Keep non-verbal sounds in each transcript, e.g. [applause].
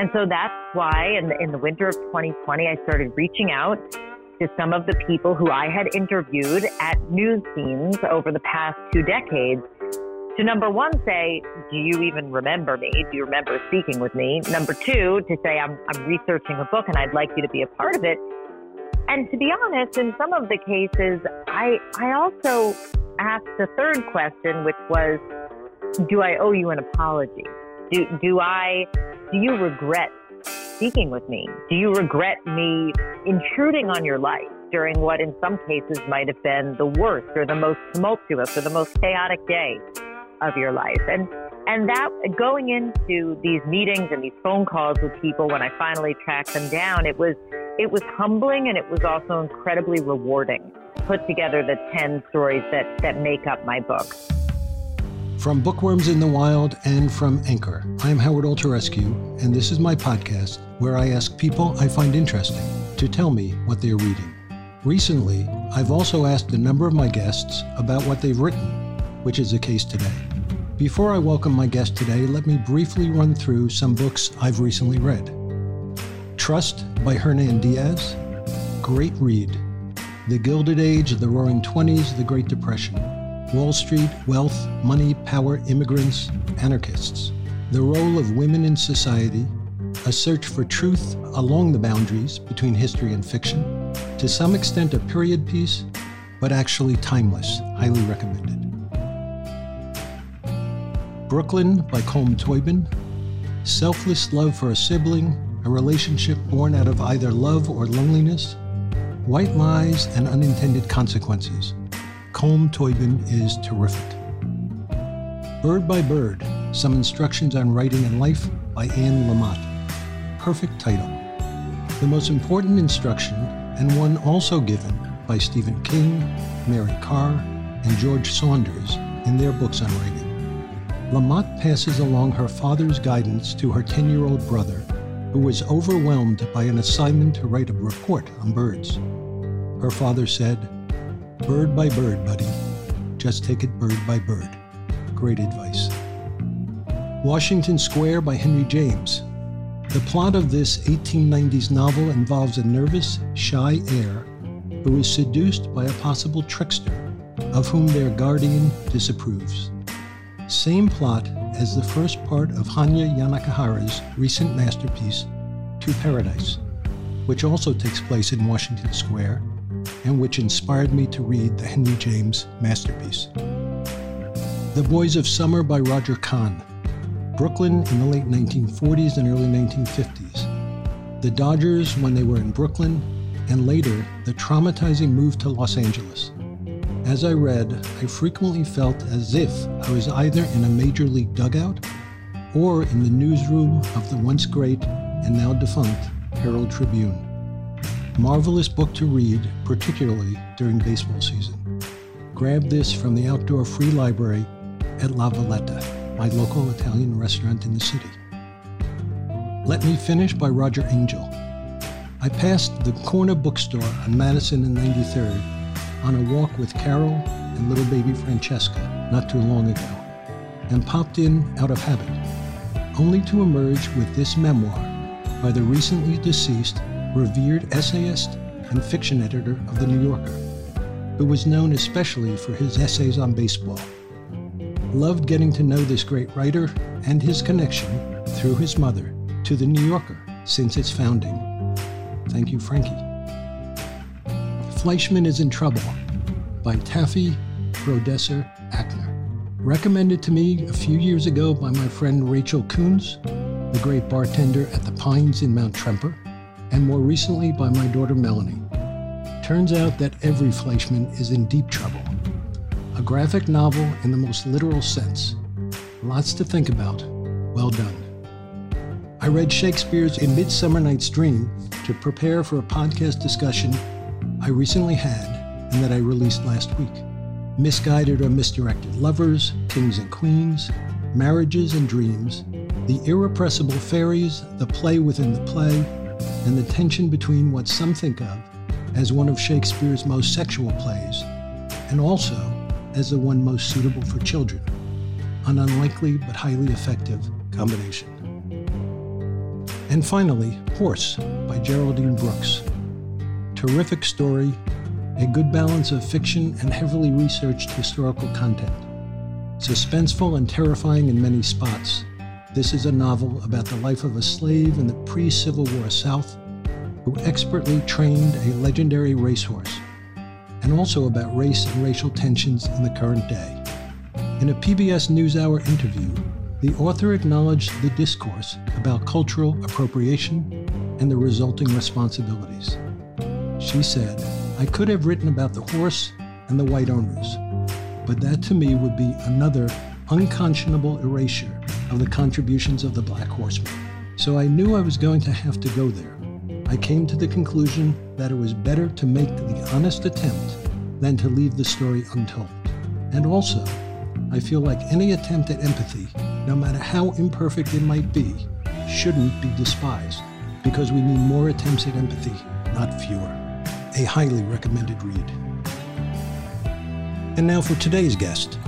And so that's why in the, in the winter of 2020, I started reaching out to some of the people who I had interviewed at news scenes over the past two decades to number one, say, do you even remember me? Do you remember speaking with me? Number two, to say, I'm, I'm researching a book and I'd like you to be a part of it. And to be honest, in some of the cases, I, I also asked a third question, which was, do I owe you an apology? Do, do I, do you regret speaking with me? Do you regret me intruding on your life during what in some cases might have been the worst or the most tumultuous or the most chaotic day of your life? And and that going into these meetings and these phone calls with people when I finally tracked them down, it was it was humbling and it was also incredibly rewarding. Put together the 10 stories that, that make up my book. From Bookworms in the Wild and from Anchor, I'm Howard Alterescu, and this is my podcast where I ask people I find interesting to tell me what they're reading. Recently, I've also asked a number of my guests about what they've written, which is the case today. Before I welcome my guest today, let me briefly run through some books I've recently read. Trust by Hernan Diaz, great read. The Gilded Age, The Roaring Twenties, The Great Depression. Wall Street, Wealth, Money, Power, Immigrants, Anarchists. The Role of Women in Society, a search for truth along the boundaries between history and fiction. To some extent, a period piece, but actually timeless. Highly recommended. Brooklyn by Colm Tóibín. Selfless love for a sibling, a relationship born out of either love or loneliness. White lies and unintended consequences. Colm Tóibín is terrific. Bird by Bird Some Instructions on Writing and Life by Anne Lamott. Perfect title. The most important instruction, and one also given by Stephen King, Mary Karr, and George Saunders in their books on writing. Lamott passes along her father's guidance to her 10 year old brother, who was overwhelmed by an assignment to write a report on birds. Her father said, Bird by bird, buddy. Just take it bird by bird. Great advice. Washington Square by Henry James. The plot of this 1890s novel involves a nervous, shy heir who is seduced by a possible trickster, of whom their guardian disapproves. Same plot as the first part of Hanya Yanagihara's recent masterpiece, To Paradise, which also takes place in Washington Square and which inspired me to read the Henry James masterpiece. The Boys of Summer by Roger Kahn. Brooklyn in the late 1940s and early 1950s. The Dodgers when they were in Brooklyn, and later the traumatizing move to Los Angeles. As I read, I frequently felt as if I was either in a major league dugout or in the newsroom of the once great and now defunct Herald Tribune marvelous book to read, particularly during baseball season. Grab this from the outdoor free library at La Valletta, my local Italian restaurant in the city. Let Me Finish by Roger Angell. I passed the corner bookstore on Madison and 93rd on a walk with Carol and little baby Francesca not too long ago, and popped in out of habit, only to emerge with this memoir by the recently deceased revered essayist and fiction editor of The New Yorker, who was known especially for his essays on baseball. Loved getting to know this great writer and his connection through his mother to The New Yorker since its founding. Thank you, Frankie. Fleishman is in Trouble by Taffy Brodesser Akner. Recommended to me a few years ago by my friend Rachel Coons, the great bartender at the Pines in Mount Tremper and more recently by my daughter Melanie. Turns out that every Fleishman is in deep trouble. A graphic novel in the most literal sense. Lots to think about. Well done. I read Shakespeare's A Midsummer Night's Dream to prepare for a podcast discussion I recently had and that I released last week. Misguided or misdirected lovers, kings and queens, marriages and dreams, the irrepressible fairies, the play within the play, and the tension between what some think of as one of Shakespeare's most sexual plays, and also as the one most suitable for children. An unlikely but highly effective combination. And finally, Horse by Geraldine Brooks. Terrific story, a good balance of fiction and heavily researched historical content. Suspenseful and terrifying in many spots, this is a novel about the life of a slave in the pre Civil War South who expertly trained a legendary racehorse, and also about race and racial tensions in the current day. In a PBS NewsHour interview, the author acknowledged the discourse about cultural appropriation and the resulting responsibilities. She said, I could have written about the horse and the white owners, but that to me would be another unconscionable erasure of the contributions of the black Horsemen, So I knew I was going to have to go there. I came to the conclusion that it was better to make the honest attempt than to leave the story untold. And also, I feel like any attempt at empathy, no matter how imperfect it might be, shouldn't be despised, because we need more attempts at empathy, not fewer. A highly recommended read. And now for today's guest.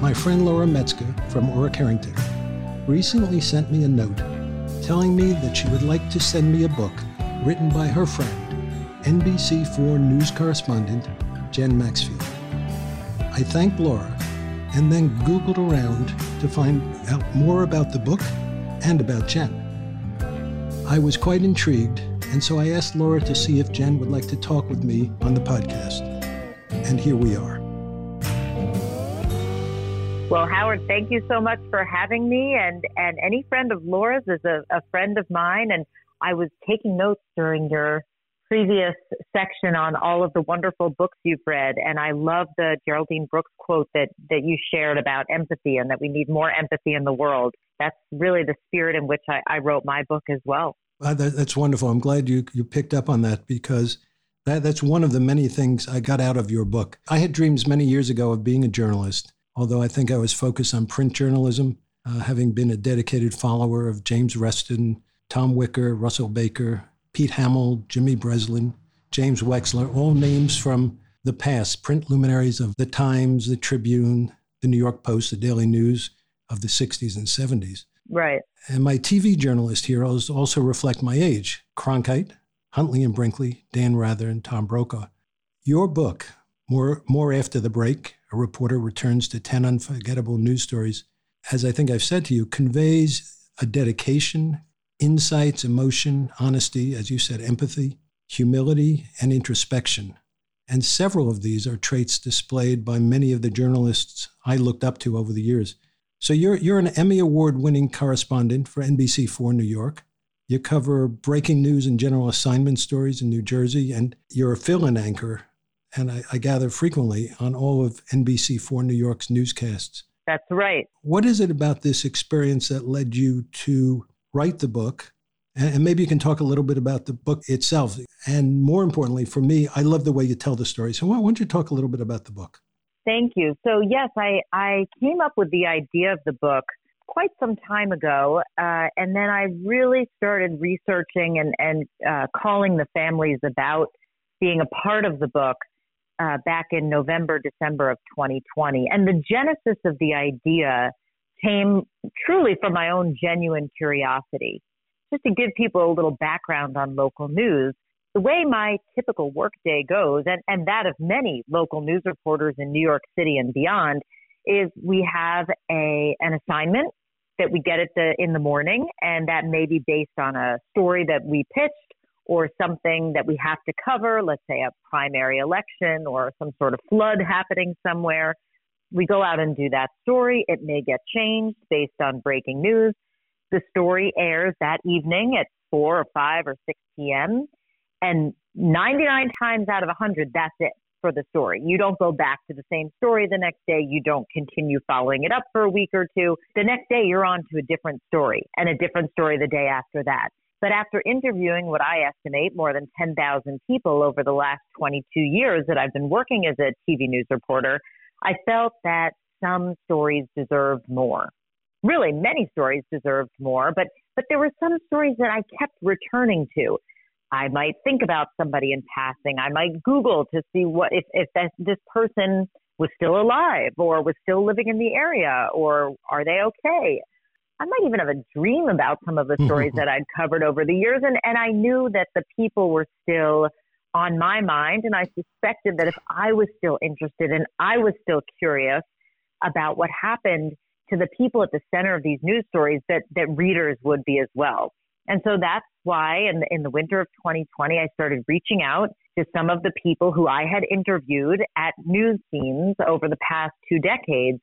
My friend Laura Metzger from Orrick Herrington recently sent me a note telling me that she would like to send me a book written by her friend, NBC4 news correspondent Jen Maxfield. I thanked Laura and then Googled around to find out more about the book and about Jen. I was quite intrigued, and so I asked Laura to see if Jen would like to talk with me on the podcast. And here we are. Well, Howard, thank you so much for having me. And, and any friend of Laura's is a, a friend of mine. And I was taking notes during your previous section on all of the wonderful books you've read. And I love the Geraldine Brooks quote that, that you shared about empathy and that we need more empathy in the world. That's really the spirit in which I, I wrote my book as well. Uh, that, that's wonderful. I'm glad you, you picked up on that because that, that's one of the many things I got out of your book. I had dreams many years ago of being a journalist, although I think I was focused on print journalism, uh, having been a dedicated follower of James Reston Tom Wicker, Russell Baker, Pete Hamill, Jimmy Breslin, James Wechsler, all names from the past, print luminaries of the Times, the Tribune, the New York Post, the Daily News of the 60s and 70s. Right. And my TV journalist heroes also reflect my age Cronkite, Huntley and Brinkley, Dan Rather, and Tom Brokaw. Your book, more, more After the Break, a reporter returns to 10 unforgettable news stories, as I think I've said to you, conveys a dedication, insights, emotion, honesty, as you said, empathy, humility, and introspection. And several of these are traits displayed by many of the journalists I looked up to over the years. So you're, you're an Emmy Award winning correspondent for NBC4 New York. You cover breaking news and general assignment stories in New Jersey, and you're a fill in anchor, and I, I gather frequently on all of NBC4 New York's newscasts. That's right. What is it about this experience that led you to write the book. And maybe you can talk a little bit about the book itself. And more importantly, for me, I love the way you tell the story. So why don't you talk a little bit about the book? Thank you. So, yes, I, I came up with the idea of the book quite some time ago. Uh, and then I really started researching and, and uh, calling the families about being a part of the book uh, back in November, December of 2020. And the genesis of the idea came truly from my own genuine curiosity. Just to give people a little background on local news, the way my typical workday goes, and, and that of many local news reporters in New York City and beyond, is we have a an assignment that we get at the in the morning, and that may be based on a story that we pitched or something that we have to cover, let's say a primary election or some sort of flood happening somewhere. We go out and do that story. It may get changed based on breaking news. The story airs that evening at 4 or 5 or 6 p.m. And 99 times out of 100, that's it for the story. You don't go back to the same story the next day. You don't continue following it up for a week or two. The next day, you're on to a different story and a different story the day after that. But after interviewing what I estimate more than 10,000 people over the last 22 years that I've been working as a TV news reporter, I felt that some stories deserved more. Really, many stories deserved more, but but there were some stories that I kept returning to. I might think about somebody in passing. I might Google to see what if if this person was still alive or was still living in the area or are they okay? I might even have a dream about some of the [laughs] stories that I'd covered over the years. And, and I knew that the people were still on my mind. And I suspected that if I was still interested and I was still curious about what happened to the people at the center of these news stories, that, that readers would be as well. And so that's why in the, in the winter of 2020, I started reaching out to some of the people who I had interviewed at news scenes over the past two decades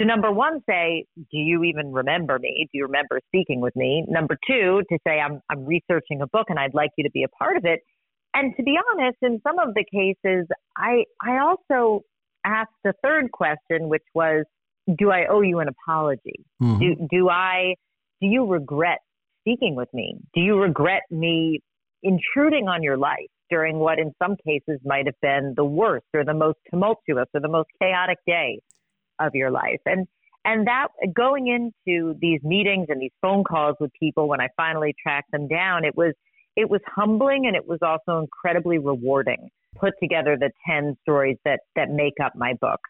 to number one, say, do you even remember me? Do you remember speaking with me? Number two, to say, I'm, I'm researching a book and I'd like you to be a part of it. And to be honest, in some of the cases, I, I also asked a third question, which was, do I owe you an apology? Mm-hmm. Do, do I, do you regret speaking with me? Do you regret me intruding on your life during what in some cases might have been the worst or the most tumultuous or the most chaotic day of your life? And and that going into these meetings and these phone calls with people when I finally tracked them down, it was it was humbling and it was also incredibly rewarding. Put together the 10 stories that that make up my book.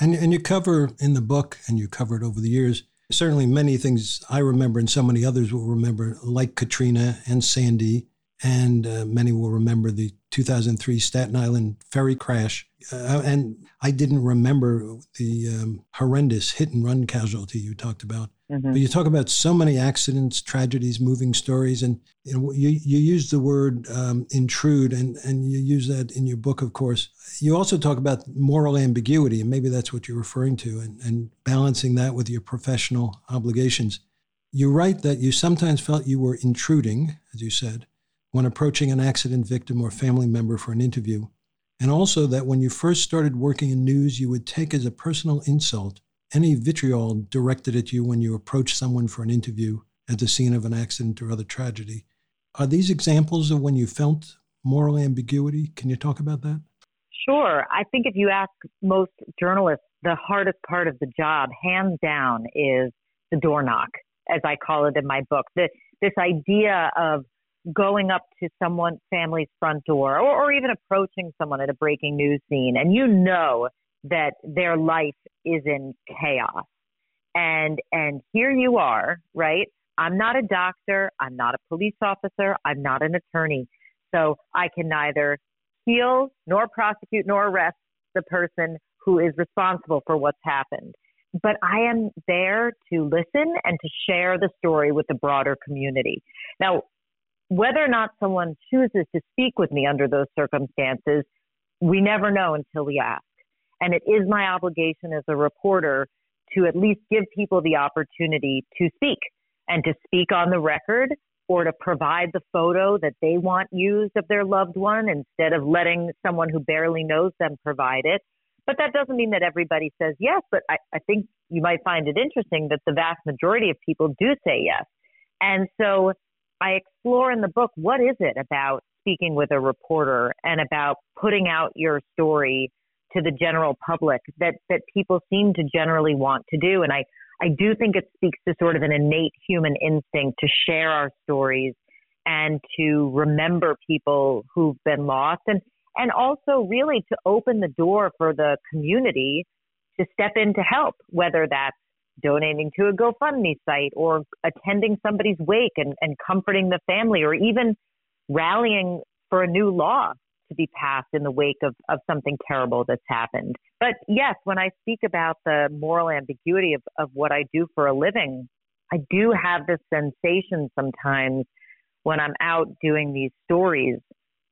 And and you cover in the book and you covered over the years certainly many things I remember and so many others will remember, like Katrina and Sandy, and uh, many will remember the 2003 Staten Island ferry crash. Uh, and I didn't remember the um, horrendous hit and run casualty you talked about. Mm-hmm. But you talk about so many accidents, tragedies, moving stories, and you know, you, you use the word um, intrude, and, and you use that in your book, of course. You also talk about moral ambiguity, and maybe that's what you're referring to, and, and balancing that with your professional obligations. You write that you sometimes felt you were intruding, as you said, when approaching an accident victim or family member for an interview, and also that when you first started working in news, you would take as a personal insult any vitriol directed at you when you approach someone for an interview at the scene of an accident or other tragedy. Are these examples of when you felt moral ambiguity? Can you talk about that? Sure. I think if you ask most journalists, the hardest part of the job, hands down, is the door knock, as I call it in my book. The, this idea of going up to someone's family's front door or, or even approaching someone at a breaking news scene and you know that their life is in chaos. And and here you are, right? I'm not a doctor, I'm not a police officer, I'm not an attorney. So I can neither heal nor prosecute nor arrest the person who is responsible for what's happened. But I am there to listen and to share the story with the broader community. Now, whether or not someone chooses to speak with me under those circumstances, we never know until we ask. And it is my obligation as a reporter to at least give people the opportunity to speak and to speak on the record or to provide the photo that they want used of their loved one instead of letting someone who barely knows them provide it. But that doesn't mean that everybody says yes. But I, I think you might find it interesting that the vast majority of people do say yes. And so I explore in the book what is it about speaking with a reporter and about putting out your story to the general public that that people seem to generally want to do? And i i do think it speaks to sort of an innate human instinct to share our stories and to remember people who've been lost and and also really to open the door for the community to step in to help whether that's donating to a GoFundMe site or attending somebody's wake and, and comforting the family or even rallying for a new law to be passed in the wake of, of something terrible that's happened. But yes, when I speak about the moral ambiguity of, of what I do for a living, I do have this sensation sometimes when I'm out doing these stories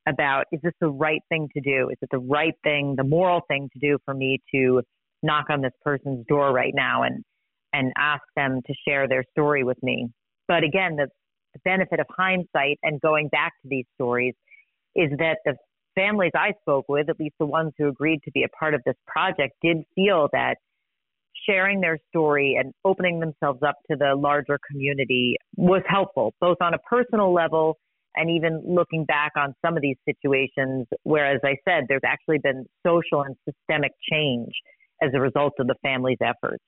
about is this the right thing to do? Is it the right thing, the moral thing to do for me to knock on this person's door right now and and ask them to share their story with me? But again, the, the benefit of hindsight and going back to these stories is that the families I spoke with, at least the ones who agreed to be a part of this project, did feel that sharing their story and opening themselves up to the larger community was helpful, both on a personal level and even looking back on some of these situations where, as I said, there's actually been social and systemic change as a result of the family's efforts.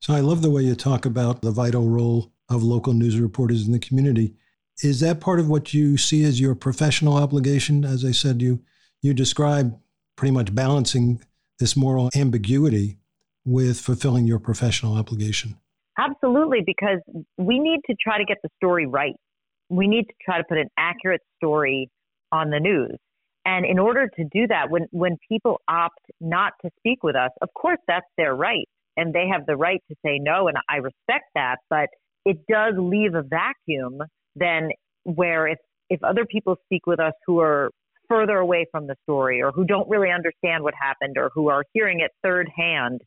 So I love the way you talk about the vital role of local news reporters in the community. Is that part of what you see as your professional obligation? As I said, you you describe pretty much balancing this moral ambiguity with fulfilling your professional obligation. Absolutely, because we need to try to get the story right. We need to try to put an accurate story on the news. And in order to do that, when, when people opt not to speak with us, of course, that's their right. And they have the right to say no. And I respect that. But it does leave a vacuum then where if, if other people speak with us who are further away from the story or who don't really understand what happened or who are hearing it third hand,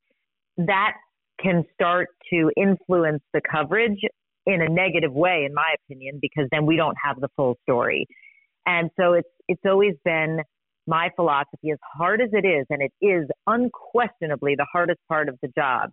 that can start to influence the coverage in a negative way, in my opinion, because then we don't have the full story. And so it's it's always been my philosophy, as hard as it is, and it is unquestionably the hardest part of the job.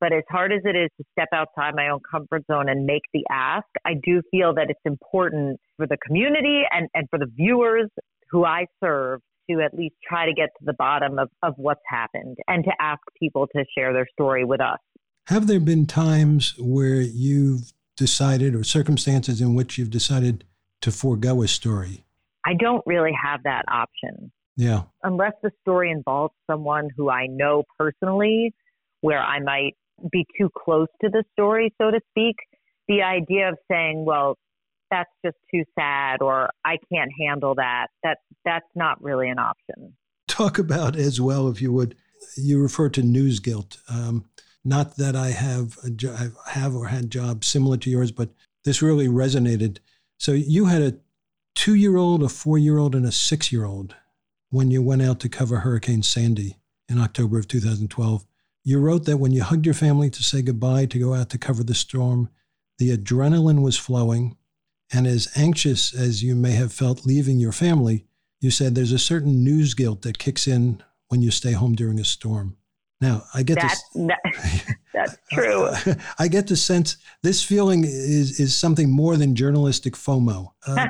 But as hard as it is to step outside my own comfort zone and make the ask, I do feel that it's important for the community and, and for the viewers who I serve to at least try to get to the bottom of, of what's happened and to ask people to share their story with us. Have there been times where you've decided, or circumstances in which you've decided to forego a story? I don't really have that option. Yeah. Unless the story involves someone who I know personally, where I might be too close to the story, so to speak. The idea of saying, well, that's just too sad or I can't handle that. That that's not really an option. Talk about as well, if you would. You refer to news guilt. Um, not that I have a jo- I have or had jobs similar to yours, but this really resonated. So you had a two-year-old, a four-year-old, and a six-year-old when you went out to cover Hurricane Sandy in October of 2012. You wrote that when you hugged your family to say goodbye to go out to cover the storm, the adrenaline was flowing and as anxious as you may have felt leaving your family, you said there's a certain news guilt that kicks in when you stay home during a storm. Now, I get that, this. That, [laughs] that's [laughs] true. I get the sense this feeling is is something more than journalistic FOMO. Uh,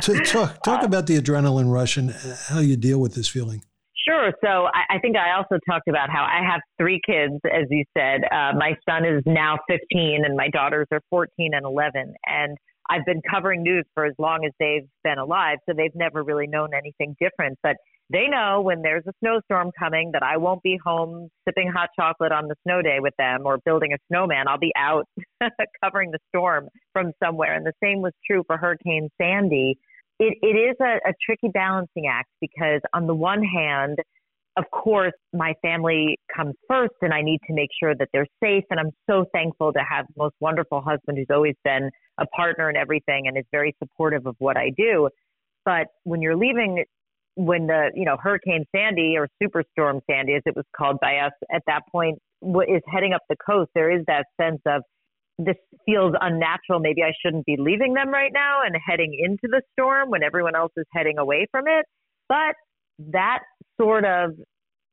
[laughs] talk talk about the adrenaline rush and how you deal with this feeling. Sure. So I, I, think I also talked about how I have three kids, as you said. Uh, my son is now 15, and my daughters are 14 and 11. And I've been covering news for as long as they've been alive, so they've never really known anything different. But they know when there's a snowstorm coming that I won't be home sipping hot chocolate on the snow day with them or building a snowman. I'll be out [laughs] covering the storm from somewhere. And the same was true for Hurricane Sandy. It, it is a, a tricky balancing act because, on the one hand, of course, my family comes first, and I need to make sure that they're safe. And I'm so thankful to have the most wonderful husband who's always been a partner in everything and is very supportive of what I do. But when you're leaving, when the you know Hurricane Sandy or Superstorm Sandy, as it was called by us at that point, is heading up the coast, there is that sense of this feels unnatural. Maybe I shouldn't be leaving them right now and heading into the storm when everyone else is heading away from it. But that sort of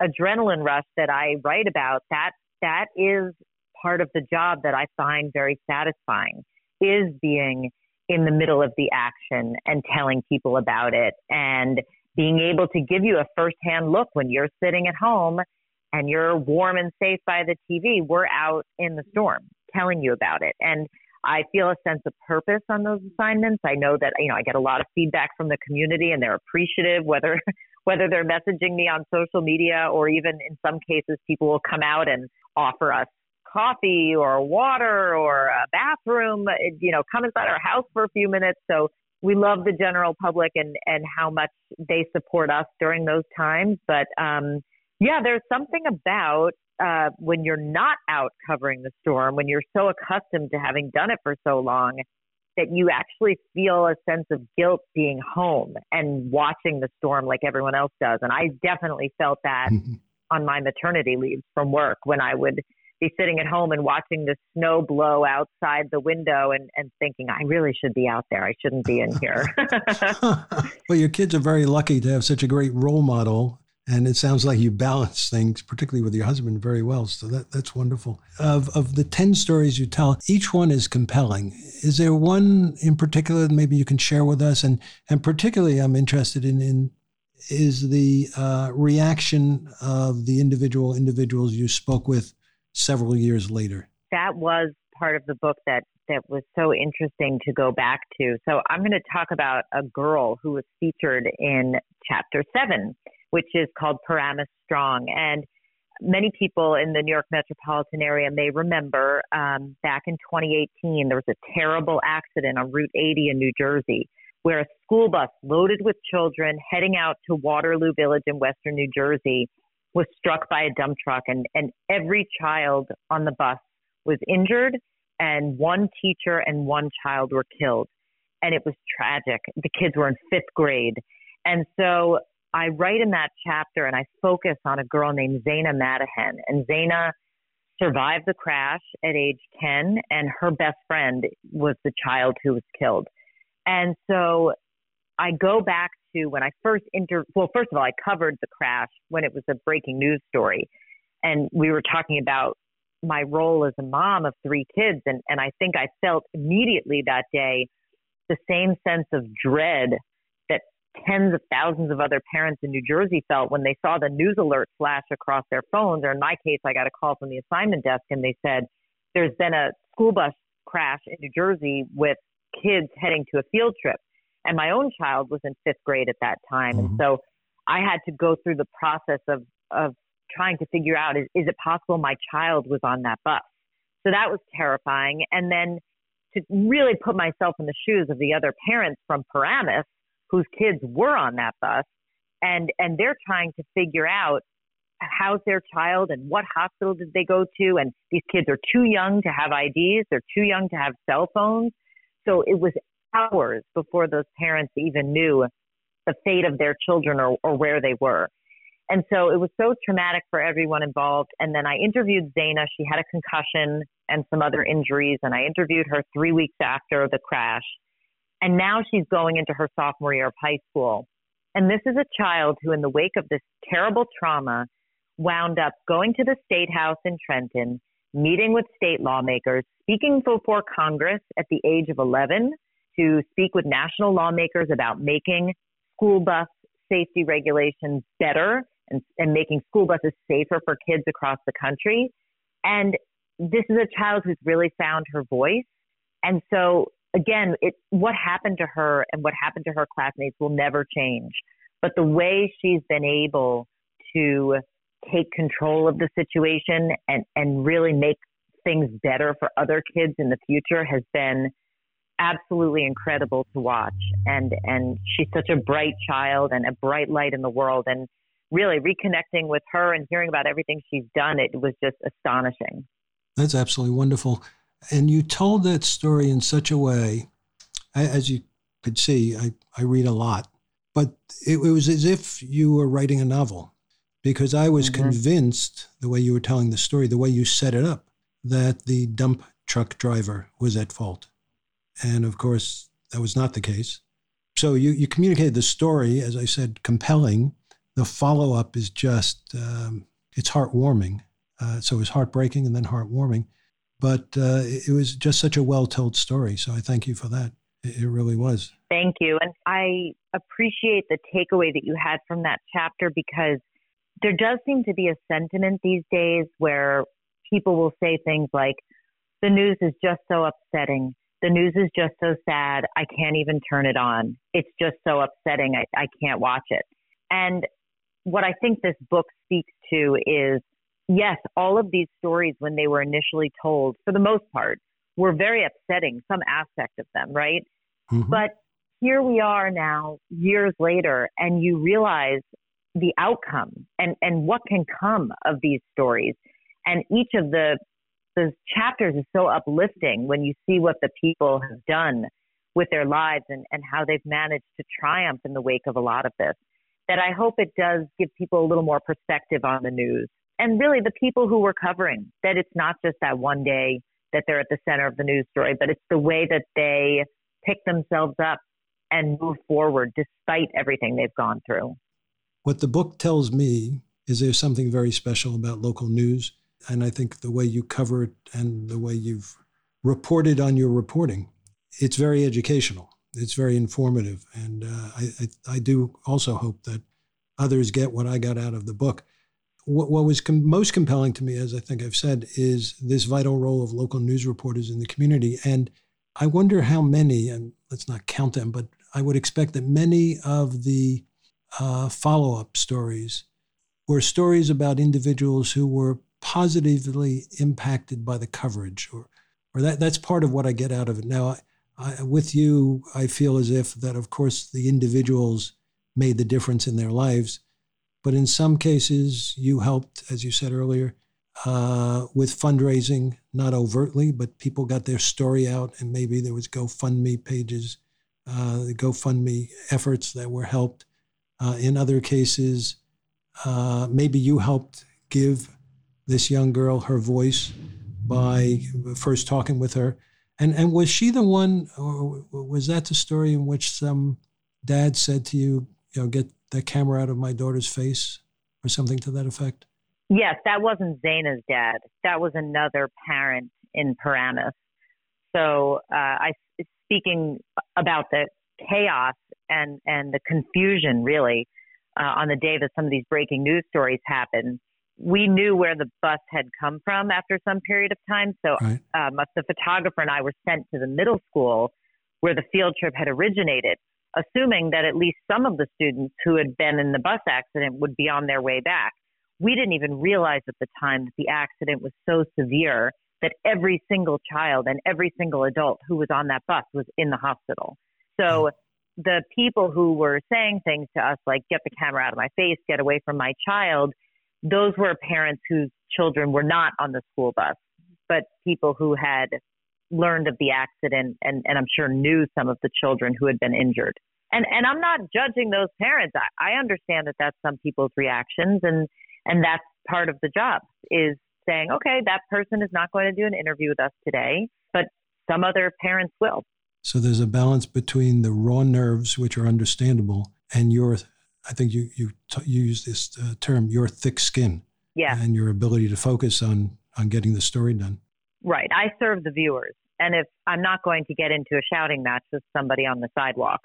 adrenaline rush that I write about, that that is part of the job that I find very satisfying is being in the middle of the action and telling people about it and being able to give you a firsthand look when you're sitting at home and you're warm and safe by the TV. We're out in the storm telling you about it. And I feel a sense of purpose on those assignments. I know that, you know, I get a lot of feedback from the community and they're appreciative, whether [laughs] whether they're messaging me on social media or even in some cases people will come out and offer us coffee or water or a bathroom, you know, come inside our house for a few minutes. So we love the general public and, and how much they support us during those times. But um, yeah, there's something about uh, when you're not out covering the storm, when you're so accustomed to having done it for so long, that you actually feel a sense of guilt being home and watching the storm like everyone else does. And I definitely felt that [laughs] on my maternity leave from work when I would be sitting at home and watching the snow blow outside the window and, and thinking, I really should be out there. I shouldn't be in here. [laughs] [laughs] well, your kids are very lucky to have such a great role model. And it sounds like you balance things, particularly with your husband, very well. So that, that's wonderful. Of, of the 10 stories you tell, each one is compelling. Is there one in particular that maybe you can share with us? And, and particularly, I'm interested in, in is the uh, reaction of the individual individuals you spoke with several years later. That was part of the book that that was so interesting to go back to. So I'm going to talk about a girl who was featured in chapter 7, which is called Paramus Strong and many people in the New York metropolitan area may remember um, back in 2018, there was a terrible accident on Route 80 in New Jersey where a school bus loaded with children heading out to Waterloo Village in Western New Jersey was struck by a dump truck, and, and every child on the bus was injured, and one teacher and one child were killed. And it was tragic. The kids were in fifth grade. And so I write in that chapter and I focus on a girl named Zaina Madihan. And Zaina survived the crash at age 10, and her best friend was the child who was killed. And so I go back to when I first inter, well, first of all, I covered the crash when it was a breaking news story. And we were talking about my role as a mom of three kids. And, and I think I felt immediately that day the same sense of dread that tens of thousands of other parents in New Jersey felt when they saw the news alert flash across their phones. Or in my case, I got a call from the assignment desk and they said, there's been a school bus crash in New Jersey with kids heading to a field trip. And my own child was in fifth grade at that time. Mm-hmm. And so I had to go through the process of, of trying to figure out is, is it possible my child was on that bus? So that was terrifying. And then to really put myself in the shoes of the other parents from Paramus whose kids were on that bus and and they're trying to figure out how's their child and what hospital did they go to and these kids are too young to have IDs they're too young to have cell phones so it was hours before those parents even knew the fate of their children or, or where they were. And so it was so traumatic for everyone involved. And then I interviewed Zaina. She had a concussion and some other injuries and I interviewed her 3 weeks after the crash. And now she's going into her sophomore year of high school. And this is a child who, in the wake of this terrible trauma, wound up going to the state house in Trenton, meeting with state lawmakers, speaking before Congress at the age of 11 to speak with national lawmakers about making school bus safety regulations better and, and making school buses safer for kids across the country. And this is a child who's really found her voice. And so again, it, what happened to her and what happened to her classmates will never change. But the way she's been able to take control of the situation and, and really make things better for other kids in the future has been absolutely incredible to watch. And, and she's such a bright child and a bright light in the world. And really reconnecting with her and hearing about everything she's done, it was just astonishing. That's absolutely wonderful. And you told that story in such a way, as you could see, I, I read a lot, but it, it was as if you were writing a novel because I was mm-hmm. convinced the way you were telling the story, the way you set it up, that the dump truck driver was at fault. And of course, that was not the case. So you, you communicated the story, as I said, compelling. The follow up is just, um, it's heartwarming. Uh, so it's heartbreaking and then heartwarming. But uh, it was just such a well told story. So I thank you for that. It really was. Thank you. And I appreciate the takeaway that you had from that chapter because there does seem to be a sentiment these days where people will say things like, the news is just so upsetting. The news is just so sad. I can't even turn it on. It's just so upsetting. I, I can't watch it. And what I think this book speaks to is yes, all of these stories, when they were initially told, for the most part, were very upsetting, some aspect of them, right? Mm-hmm. But here we are now, years later, and you realize the outcome and, and what can come of these stories. And each of the, the chapters is so uplifting when you see what the people have done with their lives and, and how they've managed to triumph in the wake of a lot of this. That I hope it does give people a little more perspective on the news and really the people who we're covering, that it's not just that one day that they're at the center of the news story, but it's the way that they pick themselves up and move forward despite everything they've gone through. What the book tells me is there's something very special about local news. And I think the way you cover it and the way you've reported on your reporting, it's very educational. It's very informative. And uh, I, I, I do also hope that others get what I got out of the book what, what was com- most compelling to me, as I think I've said, is this vital role of local news reporters in the community. And I wonder how many, and let's not count them, but I would expect that many of the uh, follow up stories were stories about individuals who were positively impacted by the coverage, or, or that, that's part of what I get out of it. Now, I, I, with you, I feel as if that, of course, the individuals made the difference in their lives. But in some cases, you helped, as you said earlier, uh, with fundraising, not overtly, but people got their story out, and maybe there was GoFundMe pages, uh, GoFundMe efforts that were helped. Uh, in other cases, uh, maybe you helped give this young girl her voice by first talking with her. And and was she the one, or was that the story in which some dad said to you, you know, get the camera out of my daughter's face, or something to that effect? Yes, that wasn't Zaina's dad. That was another parent in Paramus. So uh, I speaking about the chaos and and the confusion really uh, on the day that some of these breaking news stories happened. We knew where the bus had come from after some period of time. So right. um, the photographer and I were sent to the middle school where the field trip had originated, assuming that at least some of the students who had been in the bus accident would be on their way back. We didn't even realize at the time that the accident was so severe that every single child and every single adult who was on that bus was in the hospital. So the people who were saying things to us like, get the camera out of my face, get away from my child, those were parents whose children were not on the school bus, but people who had learned of the accident and, and I'm sure knew some of the children who had been injured. And, and I'm not judging those parents. I, I understand that that's some people's reactions and, and that's part of the job is saying, okay, that person is not going to do an interview with us today, but some other parents will. So there's a balance between the raw nerves, which are understandable, and your, I think you you, t- you use this uh, term, your thick skin, yeah, and your ability to focus on on getting the story done. Right. I serve the viewers, and if I'm not going to get into a shouting match with somebody on the sidewalk,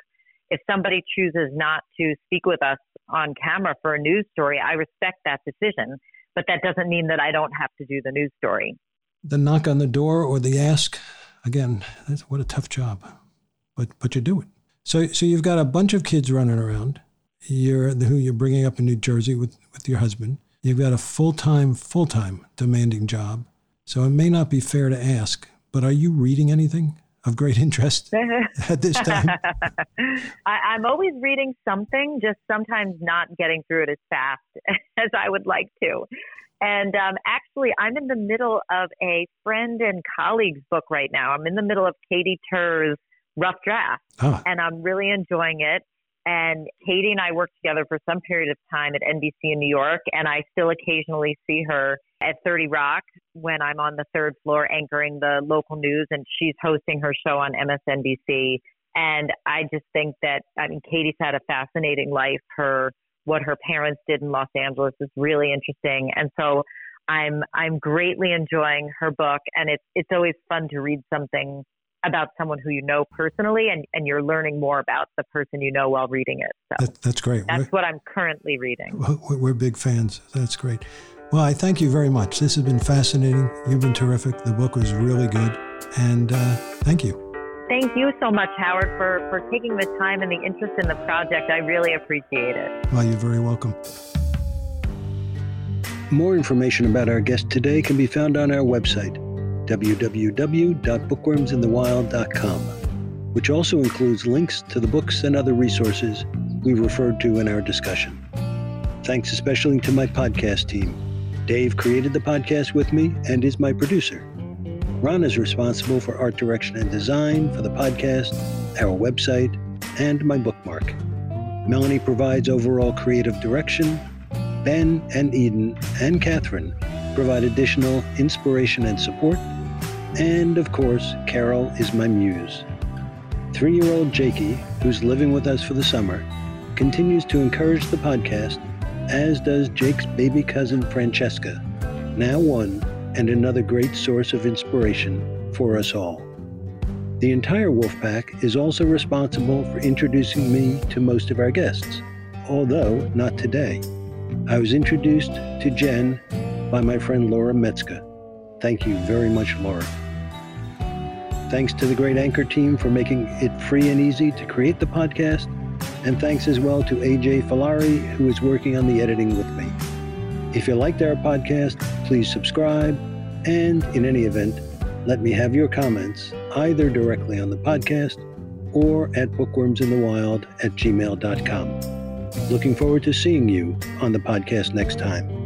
if somebody chooses not to speak with us on camera for a news story, I respect that decision. But that doesn't mean that I don't have to do the news story. The knock on the door or the ask again, what a tough job, but but you do it. So so you've got a bunch of kids running around. You're who you're bringing up in New Jersey with with your husband. You've got a full time full time demanding job. So it may not be fair to ask, but are you reading anything of great interest [laughs] at this time? [laughs] I, am always reading something, just sometimes not getting through it as fast [laughs] as I would like to. And um, actually, I'm in the middle of a friend and colleague's book right now. I'm in the middle of Katy Tur's Rough Draft, huh. and I'm really enjoying it. And Katy and I worked together for some period of time at NBC in New York, and I still occasionally see her at 30 Rock when I'm on the third floor anchoring the local news, and she's hosting her show on MSNBC. And I just think that, I mean, Katy's had a fascinating life. Her what her parents did in Los Angeles is really interesting. And so I'm I'm greatly enjoying her book and it's it's always fun to read something about someone who you know personally and, and you're learning more about the person you know while reading it. So that, that's great. That's we're, what I'm currently reading. We're big fans. That's great. Well, I thank you very much. This has been fascinating. You've been terrific. The book was really good. And uh, thank you. Thank you so much, Howard, for, for taking the time and the interest in the project. I really appreciate it. Well, you're very welcome. More information about our guest today can be found on our website, www.bookwormsinthewild.com, which also includes links to the books and other resources we referred to in our discussion. Thanks especially to my podcast team. Dave created the podcast with me and is my producer. Ron is responsible for art direction and design for the podcast, our website, and my bookmark. Melanie provides overall creative direction. Ben and Eden and Catherine provide additional inspiration and support. And of course, Carol is my muse. Three year old Jakey, who's living with us for the summer, continues to encourage the podcast, as does Jake's baby cousin Francesca, now one and another great source of inspiration for us all. The entire Wolfpack is also responsible for introducing me to most of our guests, although not today. I was introduced to Jen by my friend Laura Metzger. Thank you very much, Laura. Thanks to the great Anchor team for making it free and easy to create the podcast. And thanks as well to AJ Falari, who is working on the editing with me. If you liked our podcast, please subscribe. And in any event, let me have your comments either directly on the podcast or at bookwormsinthewild at gmail.com. Looking forward to seeing you on the podcast next time.